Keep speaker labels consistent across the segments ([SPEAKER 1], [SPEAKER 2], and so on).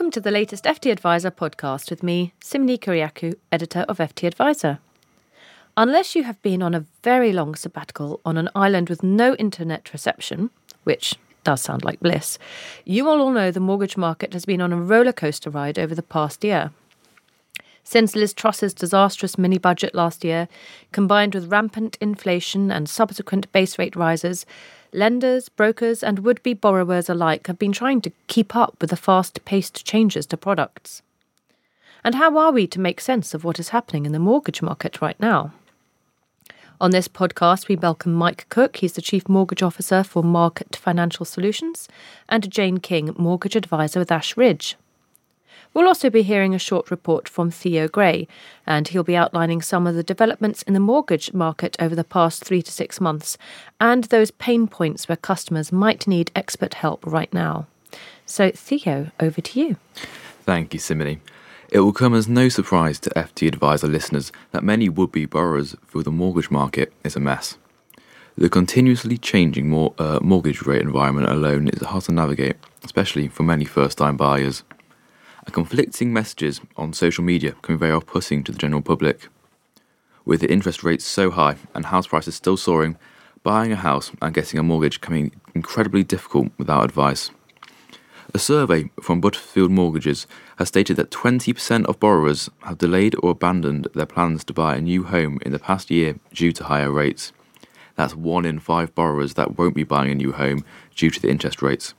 [SPEAKER 1] Welcome to the latest FTAdviser podcast with me, Simoney Kyriakou, editor of FTAdviser. Unless you have been on a very long sabbatical on an island with no internet reception, which does sound like bliss, you will all know the mortgage market has been on a roller coaster ride over the past year. Since Liz Truss's disastrous mini budget last year, combined with rampant inflation and subsequent base rate rises, lenders, brokers, and would be borrowers alike have been trying to keep up with the fast paced changes to products. And how are we to make sense of what is happening in the mortgage market right now? On this podcast, we welcome Mike Cook, he's the Chief Mortgage Officer for Market Financial Solutions, and Jane King, Mortgage Advisor with Ash Ridge. We'll also be hearing a short report from Theo Grey, and he'll be outlining some of the developments in the mortgage market over the past three to six months and those pain points where customers might need expert help right now. So, Theo, over to you.
[SPEAKER 2] Thank you, Simoney. It will come as no surprise to FTAdviser listeners that many would be borrowers feel the mortgage market is a mess. The continuously changing uh, mortgage rate environment alone is hard to navigate, especially for many first time buyers and conflicting messages on social media can be very off putting to the general public. With the interest rates so high and house prices still soaring, buying a house and getting a mortgage can be incredibly difficult without advice. A survey from Butterfield Mortgages has stated that 20% of borrowers have delayed or abandoned their plans to buy a new home in the past year due to higher rates. That's one in five borrowers that won't be buying a new home due to the interest rates.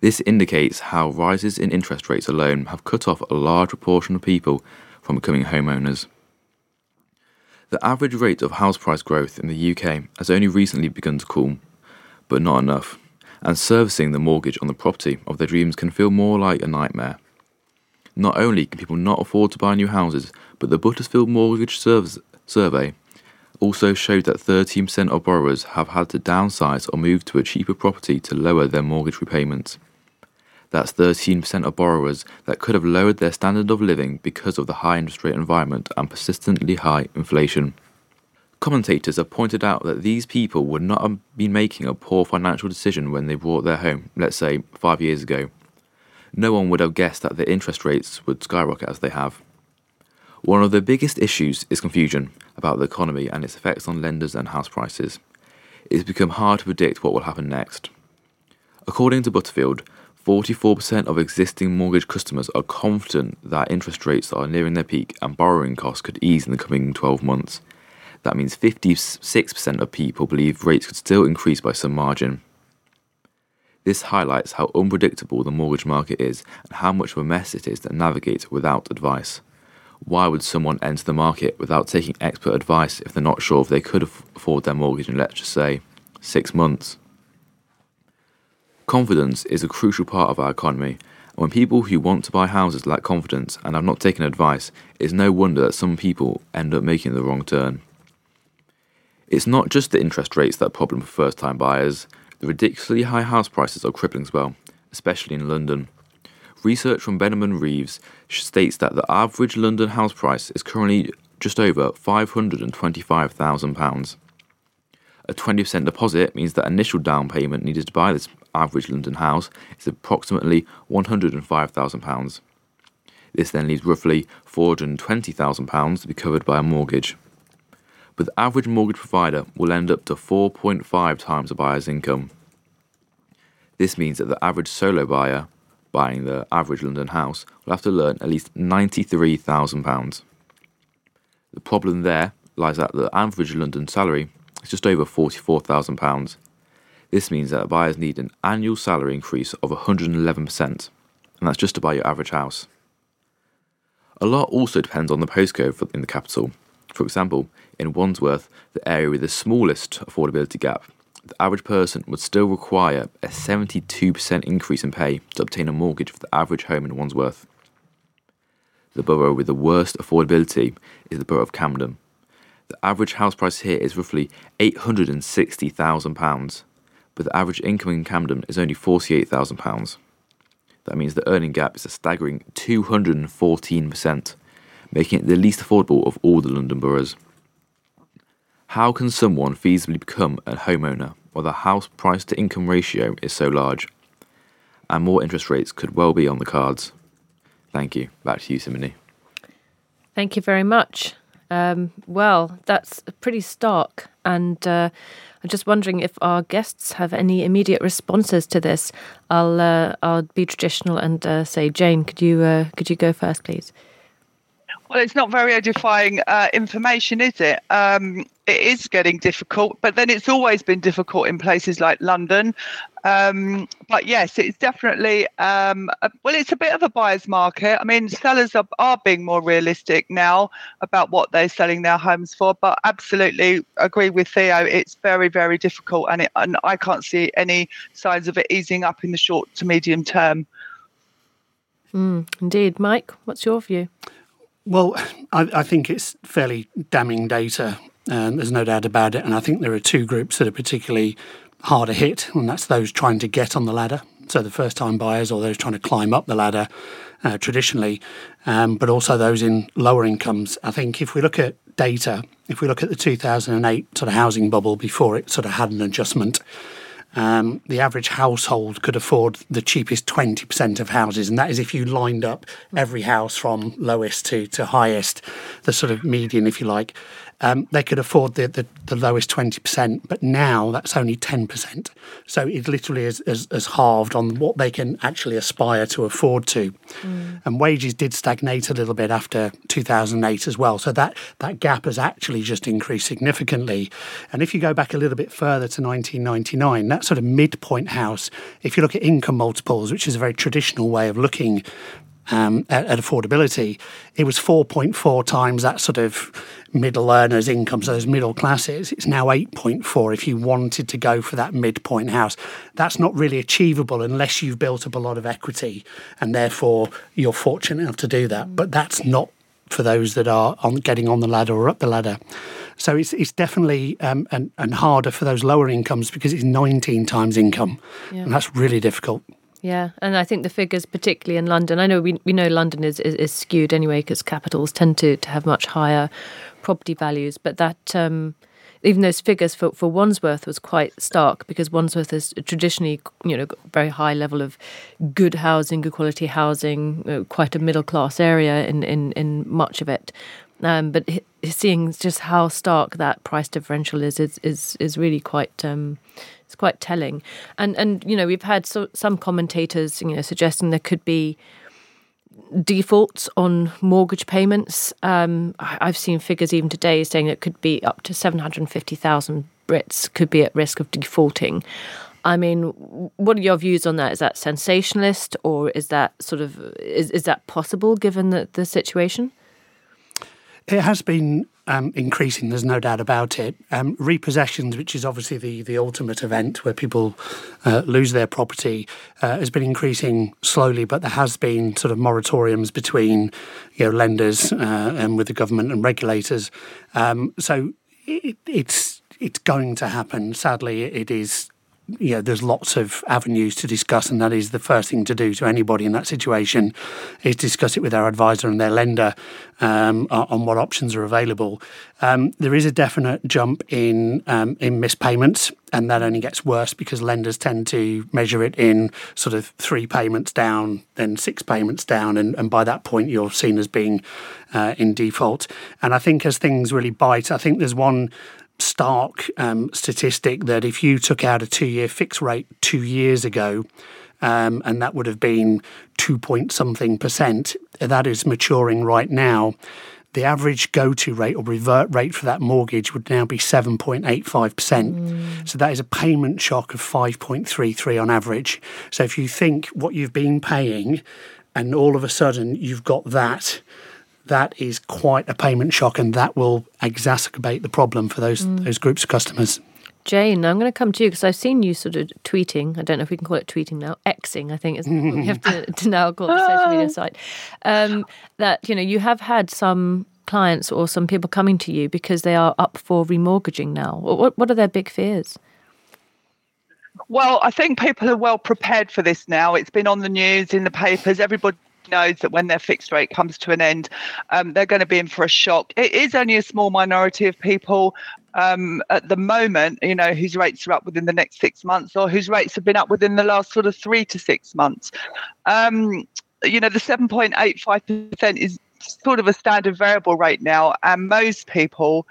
[SPEAKER 2] This indicates how rises in interest rates alone have cut off a large proportion of people from becoming homeowners. The average rate of house price growth in the UK has only recently begun to cool, but not enough, and servicing the mortgage on the property of their dreams can feel more like a nightmare. Not only can people not afford to buy new houses, but the Butterfield Mortgage Survey also showed that 13% of borrowers have had to downsize or move to a cheaper property to lower their mortgage repayments. That's 13% of borrowers that could have lowered their standard of living because of the high interest rate environment and persistently high inflation. Commentators have pointed out that these people would not have been making a poor financial decision when they bought their home, let's say five years ago. No one would have guessed that the interest rates would skyrocket as they have. One of the biggest issues is confusion about the economy and its effects on lenders and house prices. It has become hard to predict what will happen next. According to Butterfield, 44% of existing mortgage customers are confident that interest rates are nearing their peak and borrowing costs could ease in the coming 12 months. That means 56% of people believe rates could still increase by some margin. This highlights how unpredictable the mortgage market is and how much of a mess it is to navigate without advice. Why would someone enter the market without taking expert advice if they're not sure if they could afford their mortgage in, let's just say, six months? Confidence is a crucial part of our economy, and when people who want to buy houses lack confidence and have not taken advice, it is no wonder that some people end up making the wrong turn. It's not just the interest rates that are a problem for first time buyers, the ridiculously high house prices are crippling as well, especially in London. Research from Benham Reeves states that the average London house price is currently just over £525,000. A 20% deposit means that initial down payment needed to buy this average London house is approximately £105,000. This then leaves roughly £420,000 to be covered by a mortgage. But the average mortgage provider will end up to 4.5 times a buyer's income. This means that the average solo buyer buying the average London house will have to learn at least £93,000. The problem there lies that the average London salary is just over £44,000. This means that buyers need an annual salary increase of 111%, and that's just to buy your average house. A lot also depends on the postcode in the capital. For example, in Wandsworth, the area with the smallest affordability gap, the average person would still require a 72% increase in pay to obtain a mortgage for the average home in Wandsworth. The borough with the worst affordability is the borough of Camden, the average house price here is roughly £860,000, but the average income in Camden is only £48,000. That means the earning gap is a staggering 214%, making it the least affordable of all the London boroughs. How can someone feasibly become a homeowner while the house price to income ratio is so large? And more interest rates could well be on the cards. Thank you. Back to you, Simoney.
[SPEAKER 1] Thank you very much. Um, well, that's pretty stark, and uh, I'm just wondering if our guests have any immediate responses to this. I'll uh, I'll be traditional and uh, say, Jane, could you uh, could you go first, please?
[SPEAKER 3] Well, it's not very edifying uh, information, is it? Um, it is getting difficult, but then it's always been difficult in places like London. Um, but yes, it's definitely um, a, well, it's a bit of a buyer's market. I mean, sellers are, are being more realistic now about what they're selling their homes for. But absolutely agree with Theo. It's very, very difficult, and it, and I can't see any signs of it easing up in the short to medium term.
[SPEAKER 1] Mm, indeed, Mike. What's your view?
[SPEAKER 4] Well, I, I, think it's fairly damning data. and there's no doubt about it. And I think there are two groups that are particularly harder hit, and that's those trying to get on the ladder. So the first time buyers or those trying to climb up the ladder uh, traditionally, um, but also those in lower incomes. I think if we look at data, if we look at the 2008 sort of housing bubble before it sort of had an adjustment, um, the average household could afford the cheapest 20% of houses. And that is if you lined up every house from lowest to, to highest, the sort of median, if you like um, they could afford the, the, the, lowest 20%, but now that's only 10%. So it literally is, is, is, halved on what they can actually aspire to afford to. Mm. And wages did stagnate a little bit after 2008 as well. So that, that gap has actually just increased significantly. And if you go back a little bit further to 1999, that sort of midpoint house, if you look at income multiples, which is a very traditional way of looking um, at, at, affordability, it was 4.4 times that sort of middle earners' income, so those middle classes. It's now 8.4 if you wanted to go for that midpoint house. That's not really achievable unless you've built up a lot of equity and therefore you're fortunate enough to do that. But that's not for those that are on getting on the ladder or up the ladder. So it's it's definitely um, and, and harder for those lower incomes because it's 19 times income, yeah. and that's really difficult.
[SPEAKER 1] Yeah, and I think the figures, particularly in London, I know we we know London is is, is skewed anyway because capitals tend to, to have much higher property values, but that um, even those figures for, for Wandsworth was quite stark because Wandsworth is traditionally you know very high level of good housing, good quality housing, uh, quite a middle class area in, in, in much of it. Um, but seeing just how stark that price differential is is is, is really quite um, it's quite telling. And and you know we've had so, some commentators you know suggesting there could be defaults on mortgage payments. Um, I've seen figures even today saying it could be up to seven hundred fifty thousand Brits could be at risk of defaulting. I mean, what are your views on that? Is that sensationalist, or is that sort of is is that possible given the, the situation?
[SPEAKER 4] It has been um, increasing. There's no doubt about it. Um, repossessions, which is obviously the the ultimate event where people uh, lose their property, uh, has been increasing slowly. But there has been sort of moratoriums between you know lenders uh, and with the government and regulators. Um, so it, it's it's going to happen. Sadly, it is you know, there's lots of avenues to discuss, and that is the first thing to do to anybody in that situation is discuss it with their advisor and their lender um, on what options are available. Um, there is a definite jump in um, in missed payments, and that only gets worse because lenders tend to measure it in sort of three payments down, then six payments down, and, and by that point you're seen as being uh, in default. And I think as things really bite, I think there's one stark um, statistic that if you took out a two year fixed rate two years ago, um, and that would have been two point something percent, that is maturing right now. The average go to rate or revert rate for that mortgage would now be 7.85%. Mm. So that is a payment shock of 5.33 on average. So if you think what you've been paying and all of a sudden you've got that that is quite a payment shock, and that will exacerbate the problem for those mm. those groups of customers.
[SPEAKER 1] Jane, I'm going to come to you because I've seen you sort of tweeting. I don't know if we can call it tweeting now. Xing, I think, is we have to, to, now call the social media site. Um, that you know, you have had some clients or some people coming to you because they are up for remortgaging now. What what are their big fears?
[SPEAKER 3] Well, I think people are well prepared for this now. It's been on the news, in the papers. Everybody knows that when their fixed rate comes to an end, um, they're going to be in for a shock. It is only a small minority of people um, at the moment, you know, whose rates are up within the next six months or whose rates have been up within the last sort of three to six months. Um, you know, the 7.85% is sort of a standard variable rate now, and most people,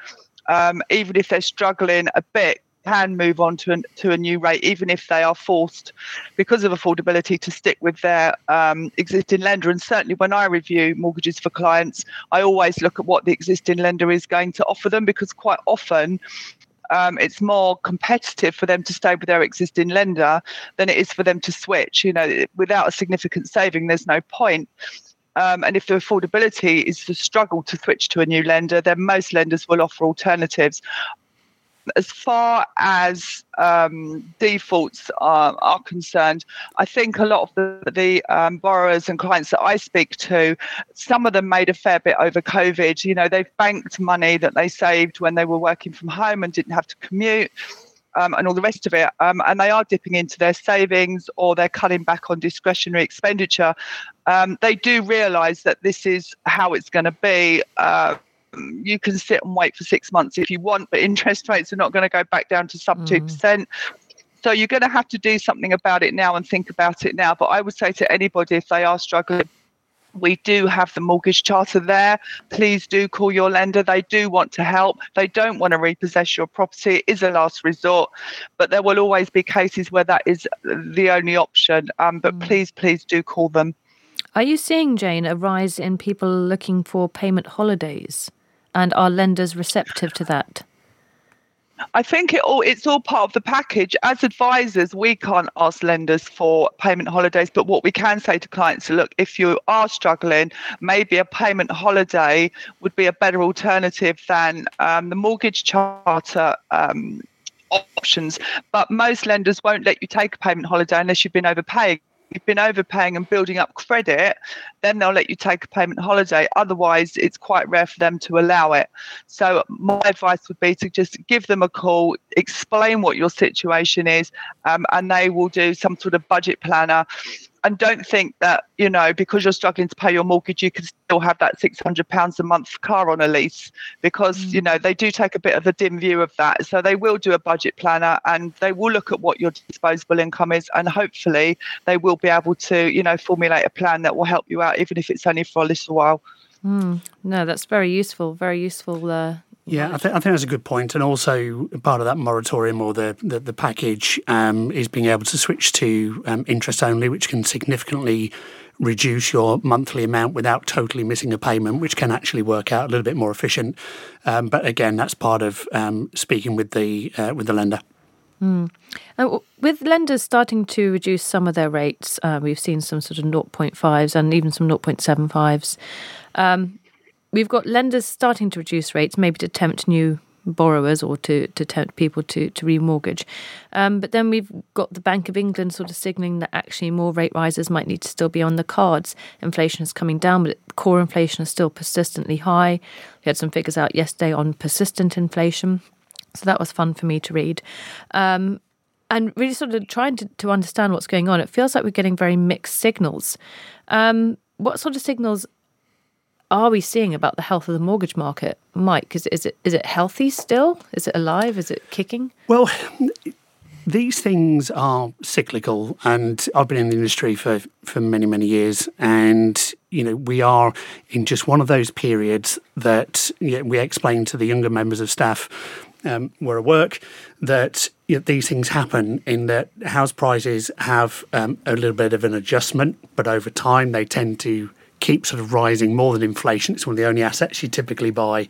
[SPEAKER 3] um, even if they're struggling a bit, can move on to, an, to a new rate, even if they are forced, because of affordability, to stick with their um, existing lender. And certainly, when I review mortgages for clients, I always look at what the existing lender is going to offer them, because quite often um, it's more competitive for them to stay with their existing lender than it is for them to switch. You know, without a significant saving, there's no point. Um, and if the affordability is the struggle to switch to a new lender, then most lenders will offer alternatives as far as um, defaults are, are, concerned, I think a lot of the, the um, borrowers and clients that I speak to, some of them made a fair bit over COVID. You know, they've banked money that they saved when they were working from home and didn't have to commute. Um, and all the rest of it. Um, and they are dipping into their savings or they're cutting back on discretionary expenditure. Um, they do realise that this is how it's going to be. Uh, you can sit and wait for six months if you want, but interest rates are not going to go back down to sub two mm. percent. So you're going to have to do something about it now and think about it now. But I would say to anybody if they are struggling, we do have the mortgage charter there. Please do call your lender. They do want to help. They don't want to repossess your property. It is a last resort, but there will always be cases where that is the only option. Um, but mm. please, please do call them.
[SPEAKER 1] Are you seeing, Jane, a rise in people looking for payment holidays? And are lenders receptive to that?
[SPEAKER 3] I think it all it's all part of the package. As advisors, we can't ask lenders for payment holidays, but what we can say to clients is look, if you are struggling, maybe a payment holiday would be a better alternative than um, the mortgage charter um, options. But most lenders won't let you take a payment holiday unless you've been overpaying you've been overpaying and building up credit, then they'll let you take a payment holiday. Otherwise, it's quite rare for them to allow it. So, my advice would be to just give them a call, explain what your situation is, um, and they will do some sort of budget planner and don't think that you know because you're struggling to pay your mortgage you can still have that 600 pounds a month car on a lease because mm. you know they do take a bit of a dim view of that so they will do a budget planner and they will look at what your disposable income is and hopefully they will be able to you know formulate a plan that will help you out even if it's only for a little while
[SPEAKER 1] mm. no that's very useful very useful uh,
[SPEAKER 4] yeah, I, th- I think that's a good point. and also part of that moratorium or the the, the package um, is being able to switch to um, interest only, which can significantly reduce your monthly amount without totally missing a payment, which can actually work out a little bit more efficient. Um, but again, that's part of um, speaking with the uh, with the lender.
[SPEAKER 1] Mm. Uh, with lenders starting to reduce some of their rates, uh, we've seen some sort of 0.5s and even some 0.75s. Um, we've got lenders starting to reduce rates, maybe to tempt new borrowers or to, to tempt people to, to remortgage. Um, but then we've got the Bank of England sort of signalling that actually more rate rises might need to still be on the cards. Inflation is coming down, but core inflation is still persistently high. We had some figures out yesterday on persistent inflation. So that was fun for me to read. Um, and really sort of trying to, to understand what's going on. It feels like we're getting very mixed signals. Um, what sort of signals are we seeing about the health of the mortgage market, Mike? Is, is it is it healthy still? Is it alive? Is it kicking?
[SPEAKER 4] Well, these things are cyclical, and I've been in the industry for for many many years, and you know we are in just one of those periods that you know, we explain to the younger members of staff um, were at work that you know, these things happen in that house prices have um, a little bit of an adjustment, but over time they tend to keep sort of rising more than inflation. It's one of the only assets you typically buy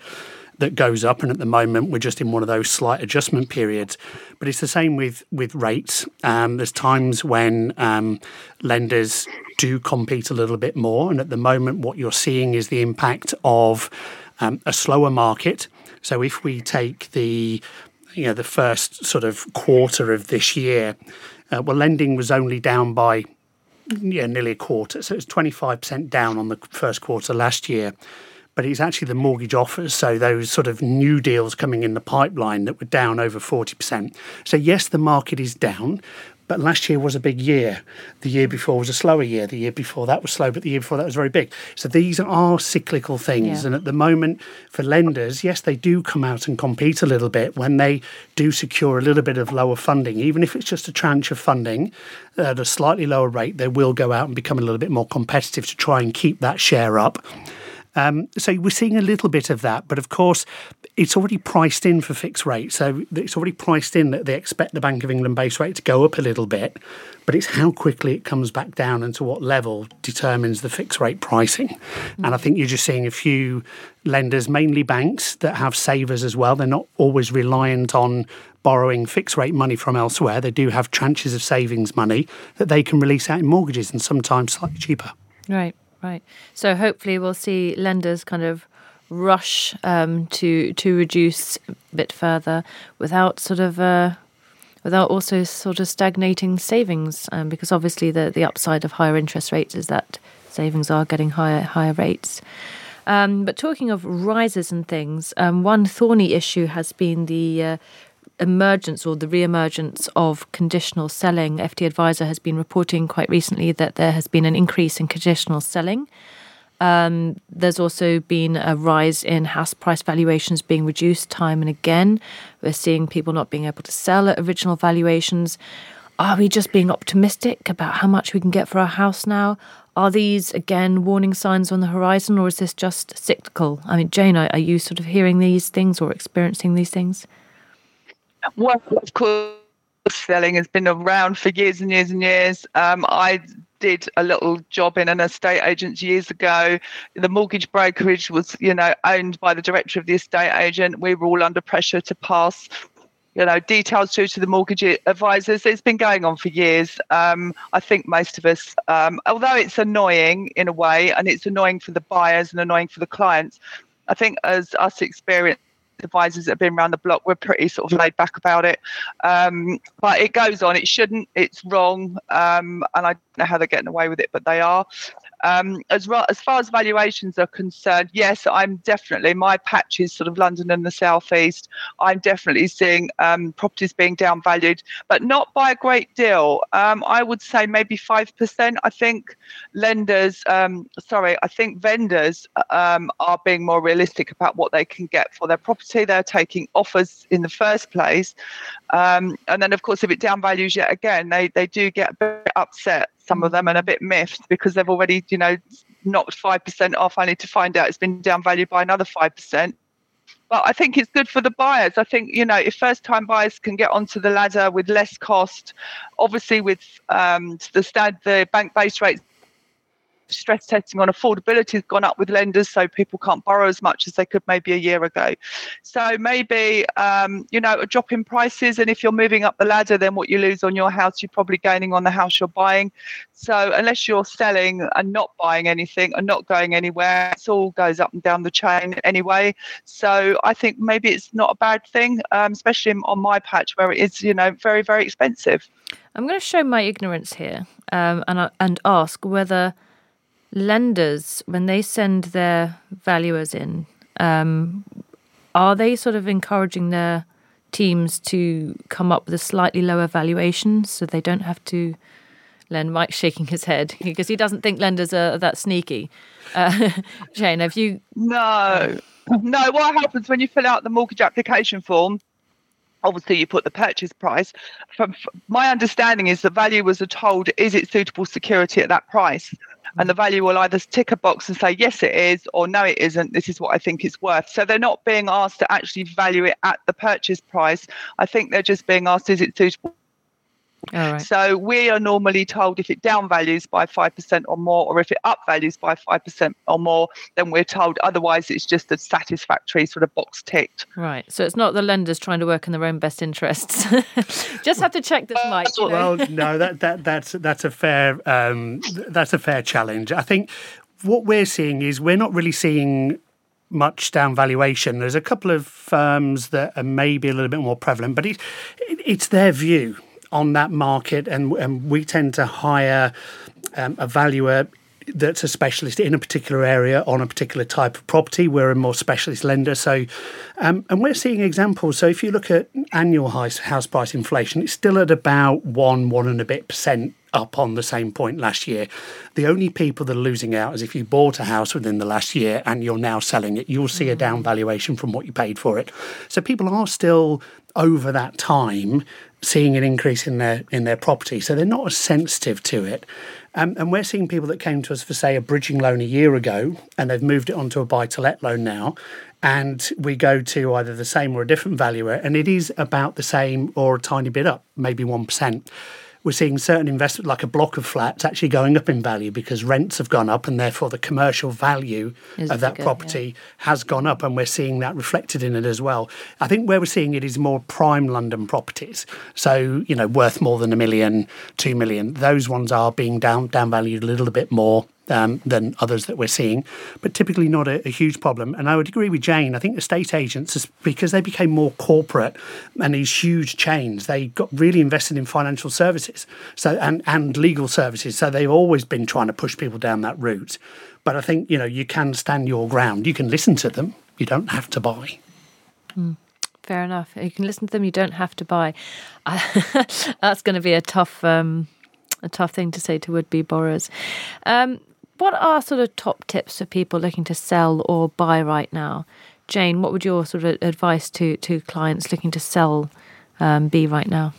[SPEAKER 4] that goes up, and at the moment we're just in one of those slight adjustment periods. But it's the same with with rates. Um, there's times when um, lenders do compete a little bit more, and at the moment what you're seeing is the impact of um, a slower market. So if we take the you know the first sort of quarter of this year, uh, well, lending was only down by yeah, nearly a quarter. So it's 25% down on the first quarter last year. But it's actually the mortgage offers, so those sort of new deals coming in the pipeline that were down over 40%. So, yes, the market is down, but last year was a big year. The year before was a slower year. The year before that was slow, but the year before that was very big. So these are cyclical things.
[SPEAKER 1] Yeah.
[SPEAKER 4] And at the moment, for lenders, yes, they do come out and compete a little bit when they do secure a little bit of lower funding, even if it's just a tranche of funding at a slightly lower rate, they will go out and become a little bit more competitive to try and keep that share up. Um, so we're seeing a little bit of that, but of course, it's already priced in for fixed rate. So it's already priced in that they expect the Bank of England base rate to go up a little bit, but it's how quickly it comes back down and to what level determines the fixed rate pricing. Mm-hmm. And I think you're just seeing a few lenders, mainly banks, that have savers as well. They're not always reliant on borrowing fixed rate money from elsewhere. They do have tranches of savings money that they can release out in mortgages and sometimes slightly cheaper.
[SPEAKER 1] Right. Right. So hopefully we'll see lenders kind of rush um, to to reduce a bit further without sort of uh, without also sort of stagnating savings, um, because obviously the the upside of higher interest rates is that savings are getting higher higher rates. Um, but talking of rises and things, um, one thorny issue has been the uh, emergence or the re-emergence of conditional selling. FTAdviser has been reporting quite recently that there has been an increase in conditional selling. Um, there's also been a rise in house price valuations being reduced time and again. We're seeing people not being able to sell at original valuations. Are we just being optimistic about how much we can get for our house now? Are these again warning signs on the horizon, or is this just cyclical? I mean, Jane, are, you sort of hearing these things or experiencing these things?
[SPEAKER 3] Well, of course, selling has been around for years and years and years. Um, I did a little job in an estate agent years ago. The mortgage brokerage was, you know, owned by the director of the estate agent. We were all under pressure to pass, you know, details through to the mortgage advisors. It's been going on for years. Um, I think most of us, um, although it's annoying in a way, and it's annoying for the buyers and annoying for the clients, I think as us experienced advisors that have been around the block we're pretty sort of laid back about it. Um, but it goes on. It shouldn't. It's wrong. Um, and i don't know how they're getting away with it but they are um, as, well, as far as valuations are concerned, yes, I'm definitely, my patch is sort of London and the southeast. I'm definitely seeing um, properties being downvalued, but not by a great deal. Um, I would say maybe 5%. I think lenders, um, sorry, I think vendors um, are being more realistic about what they can get for their property. They're taking offers in the first place. Um, and then, of course, if it downvalues yet again, they, they do get a bit upset some of them and a bit miffed because they've already, you know, knocked 5% off only to find out it's been downvalued by another 5%. But I think it's good for the buyers. I think, you know, if first time buyers can get onto the ladder with less cost, obviously with um, the, stand, the bank base rates stress testing on affordability has gone up with lenders, so people can't borrow as much as they could maybe a year ago. So maybe um, you know a drop in prices, and if you're moving up the ladder, then what you lose on your house, you're probably gaining on the house you're buying. So unless you're selling and not buying anything and not going anywhere, it all goes up and down the chain anyway. So I think maybe it's not a bad thing, um, especially on my patch where it is you know very very expensive.
[SPEAKER 1] I'm going to show my ignorance here um, and and ask whether lenders, when they send their valuers in, um, are they sort of encouraging their teams to come up with a slightly lower valuation so they don't have to? Len Mike's shaking his head because he doesn't think lenders are that sneaky. Uh, Jane, have you?
[SPEAKER 3] No, no. What happens when you fill out the mortgage application form? obviously you put the purchase price from my understanding is the valuers are told is it suitable security at that price and the value will either tick a box and say yes it is or no it isn't. This is what i think it's worth. So they're not being asked to actually value it at the purchase price. I think they're just being asked is it suitable so we are normally told if it down values by 5% or more, or if it up values by 5% or more, then we're told otherwise it's just a satisfactory sort of box ticked.
[SPEAKER 1] Right. So it's not the lenders trying to work in their own best interests. just have to check this, Mike.
[SPEAKER 4] You know? Well, no, that, that that's that's a fair um, that's a fair challenge. I think what we're seeing is we're not really seeing much down valuation. There's a couple of firms that are maybe a little bit more prevalent, but it, it, it's their view on that market, and, and we tend to hire um, a valuer that's a specialist in a particular area on a particular type of property. We're a more specialist lender, so um, and we're seeing examples. So if you look at annual house price inflation, it's still at about one one and a bit percent up on the same point last year. The only people that are losing out is if you bought a house within the last year and you're now selling it, you'll see a mm. down valuation from what you paid for it. So people are still over that time seeing an increase in their in their property, so they're not as sensitive to it. Um, and we're seeing people that came to us for say a bridging loan a year ago, and they've moved it onto a buy to let loan now, and we go to either the same or a different valuer, and it is about the same or a tiny bit up, maybe one percent we're seeing certain investment, like a block of flats, actually going up in value because rents have gone up, and therefore the commercial value is of that bigger, property yeah. has gone up, and we're seeing that reflected in it as well. I think where we're seeing it is more prime London properties, so you know worth more than a million, two million. Those ones are being down down valued a little bit more um, than others that we're seeing, but typically not a, a, huge problem. And I would agree with Jane. I think estate agents, because they became more corporate and these huge chains, they got really invested in financial services so and, and legal services. So they've always been trying to push people down that route. But I think, you know, you can stand your ground. You can listen to them. You don't have to buy.
[SPEAKER 1] Mm fair enough. You can listen to them. You don't have to buy. that's going to be a tough, um, a tough thing to say to would-be borrowers. Um, what are sort of top tips for people looking to sell or buy right now? Jane, what would your sort of advice to to clients looking to sell um, be right now?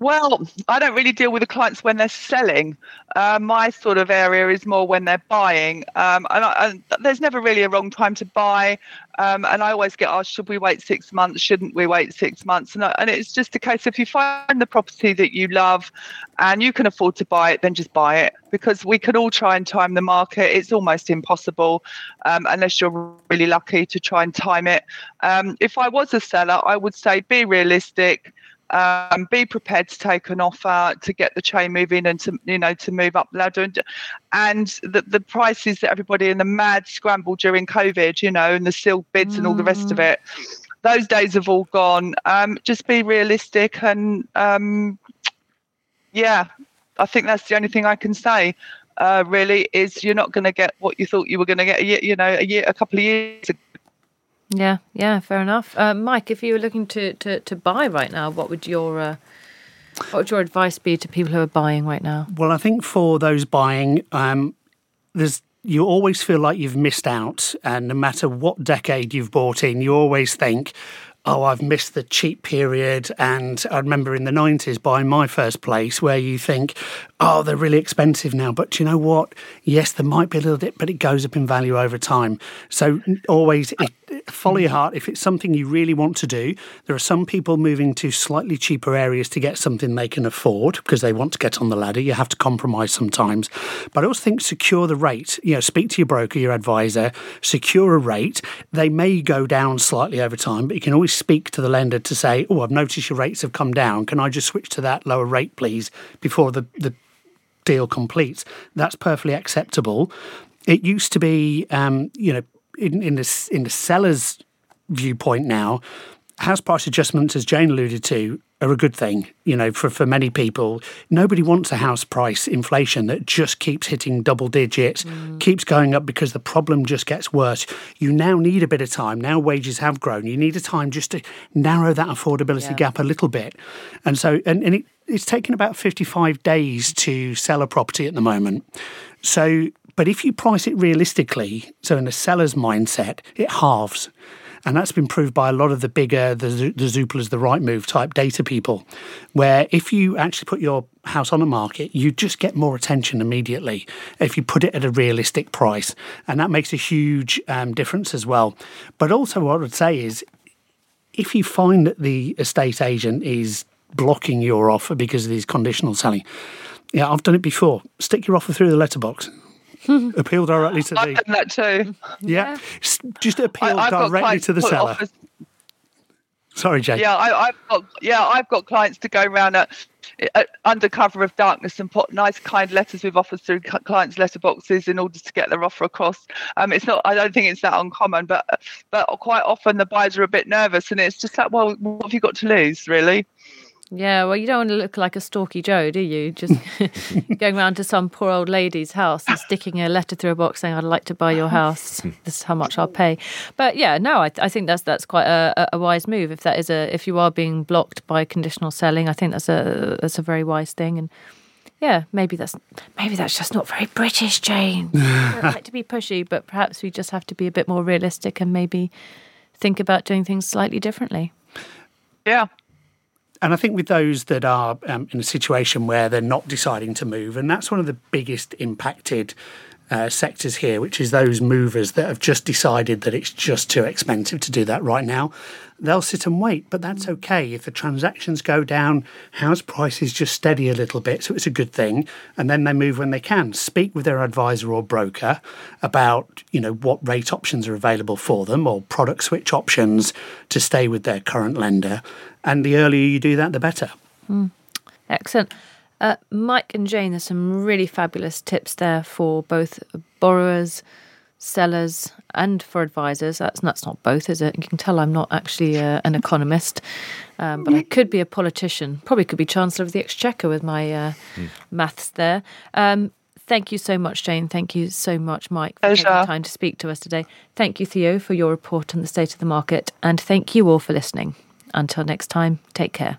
[SPEAKER 3] Well, I don't really deal with the clients when they're selling. Uh, my sort of area is more when they're buying. Um, and, I, and, there's never really a wrong time to buy. Um, and I always get asked, should we wait six months? Shouldn't we wait six months? And, I, and it's just a case if you find the property that you love and you can afford to buy it, then just buy it because we can all try and time the market. It's almost impossible um, unless you're really lucky to try and time it. Um, if I was a seller, I would say be realistic um, be prepared to take an offer to get the chain moving and to you know to move up the ladder and, and the, the prices that everybody in the mad scramble during covid you know and the sealed bids mm. and all the rest of mm. it those days have all gone um, just be realistic and um, yeah i think that's the only thing i can say uh, really is you're not going to get what you thought you were going to get a year, you know a year a couple of years ago
[SPEAKER 1] yeah, yeah, fair enough. Uh, Mike, if you were looking to, to, to buy right now, what would your uh, what would your advice be to people who are buying right now?
[SPEAKER 4] Well, I think for those buying, um, there's you always feel like you've missed out, and no matter what decade you've bought in, you always think, oh, I've missed the cheap period. And I remember in the 90s buying my first place where you think, oh, they're really expensive now. But you know what? Yes, there might be a little bit, but it goes up in value over time. So always follow your heart. If it's something you really want to do, there are some people moving to slightly cheaper areas to get something they can afford because they want to get on the ladder. You have to compromise sometimes. But I also think secure the rate. You know, speak to your broker, your advisor, secure a rate. They may go down slightly over time, but you can always speak to the lender to say, oh, I've noticed your rates have come down. Can I just switch to that lower rate, please, before the, the deal completes? That's perfectly acceptable. It used to be, um, you know, in, in the in the seller's viewpoint now, house price adjustments, as Jane alluded to, are a good thing. You know, for, for many people, nobody wants a house price inflation that just keeps hitting double digits, mm. keeps going up because the problem just gets worse. You now need a bit of time. Now wages have grown. You need a time just to narrow that affordability yeah. gap a little bit. And so, and, and it, it's taken about 55 days to sell a property at the moment. So, but if you price it realistically, so in a seller's mindset, it halves. And that's been proved by a lot of the bigger, the, the Zooplas, the Rightmove type data people, where if you actually put your house on the market, you just get more attention immediately if you put it at a realistic price. And that makes a huge um, difference as well. But also, what I would say is if you find that the estate agent is blocking your offer because of these conditional selling, yeah, I've done it before. Stick your offer through the letterbox. appeal directly to the.
[SPEAKER 3] I've done that too.
[SPEAKER 4] Yeah, just appeal I, directly to the seller. Offers. Sorry, Jake.
[SPEAKER 3] Yeah, I, have got yeah, I've got clients to go around at, at, under cover of darkness and put nice, kind letters with offers through clients' letterboxes in order to get their offer across. Um, it's not. I don't think it's that uncommon, but but quite often the buyers are a bit nervous, and it's just like, well, what have you got to lose, really?
[SPEAKER 1] Yeah, well, you don't want to look like a stalky Joe, do you? Just going around to some poor old lady's house and sticking a letter through a box saying, "I'd like to buy your house. This is how much I'll pay." But yeah, no, I, I think that's that's quite a, a wise move. If that is a if you are being blocked by conditional selling, I think that's a that's a very wise thing. And yeah, maybe that's maybe that's just not very British, Jane. I don't like to be pushy, but perhaps we just have to be a bit more realistic and maybe think about doing things slightly differently.
[SPEAKER 3] Yeah.
[SPEAKER 4] And I think with those that are um, in a situation where they're not deciding to move, and that's one of the biggest impacted uh, sectors here, which is those movers that have just decided that it's just too expensive to do that right now. They'll sit and wait, but that's okay. If the transactions go down, house prices just steady a little bit, so it's a good thing. And then they move when they can. Speak with their advisor or broker about, you know, what rate options are available for them or product switch options to stay with their current lender. And the earlier you do that, the better.
[SPEAKER 1] Mm. Excellent. Uh, Mike and Jane, there's some really fabulous tips there for both borrowers, sellers, and for advisors. That's, that's not both, is it? You can tell I'm not actually uh, an economist, um, but I could be a politician. Probably could be Chancellor of the Exchequer with my uh, mm. maths there. Um, thank you so much, Jane. Thank you so much, Mike, for taking time to speak to us today. Thank you, Theo, for your report on the state of the market. And thank you all for listening. Until next time, take care.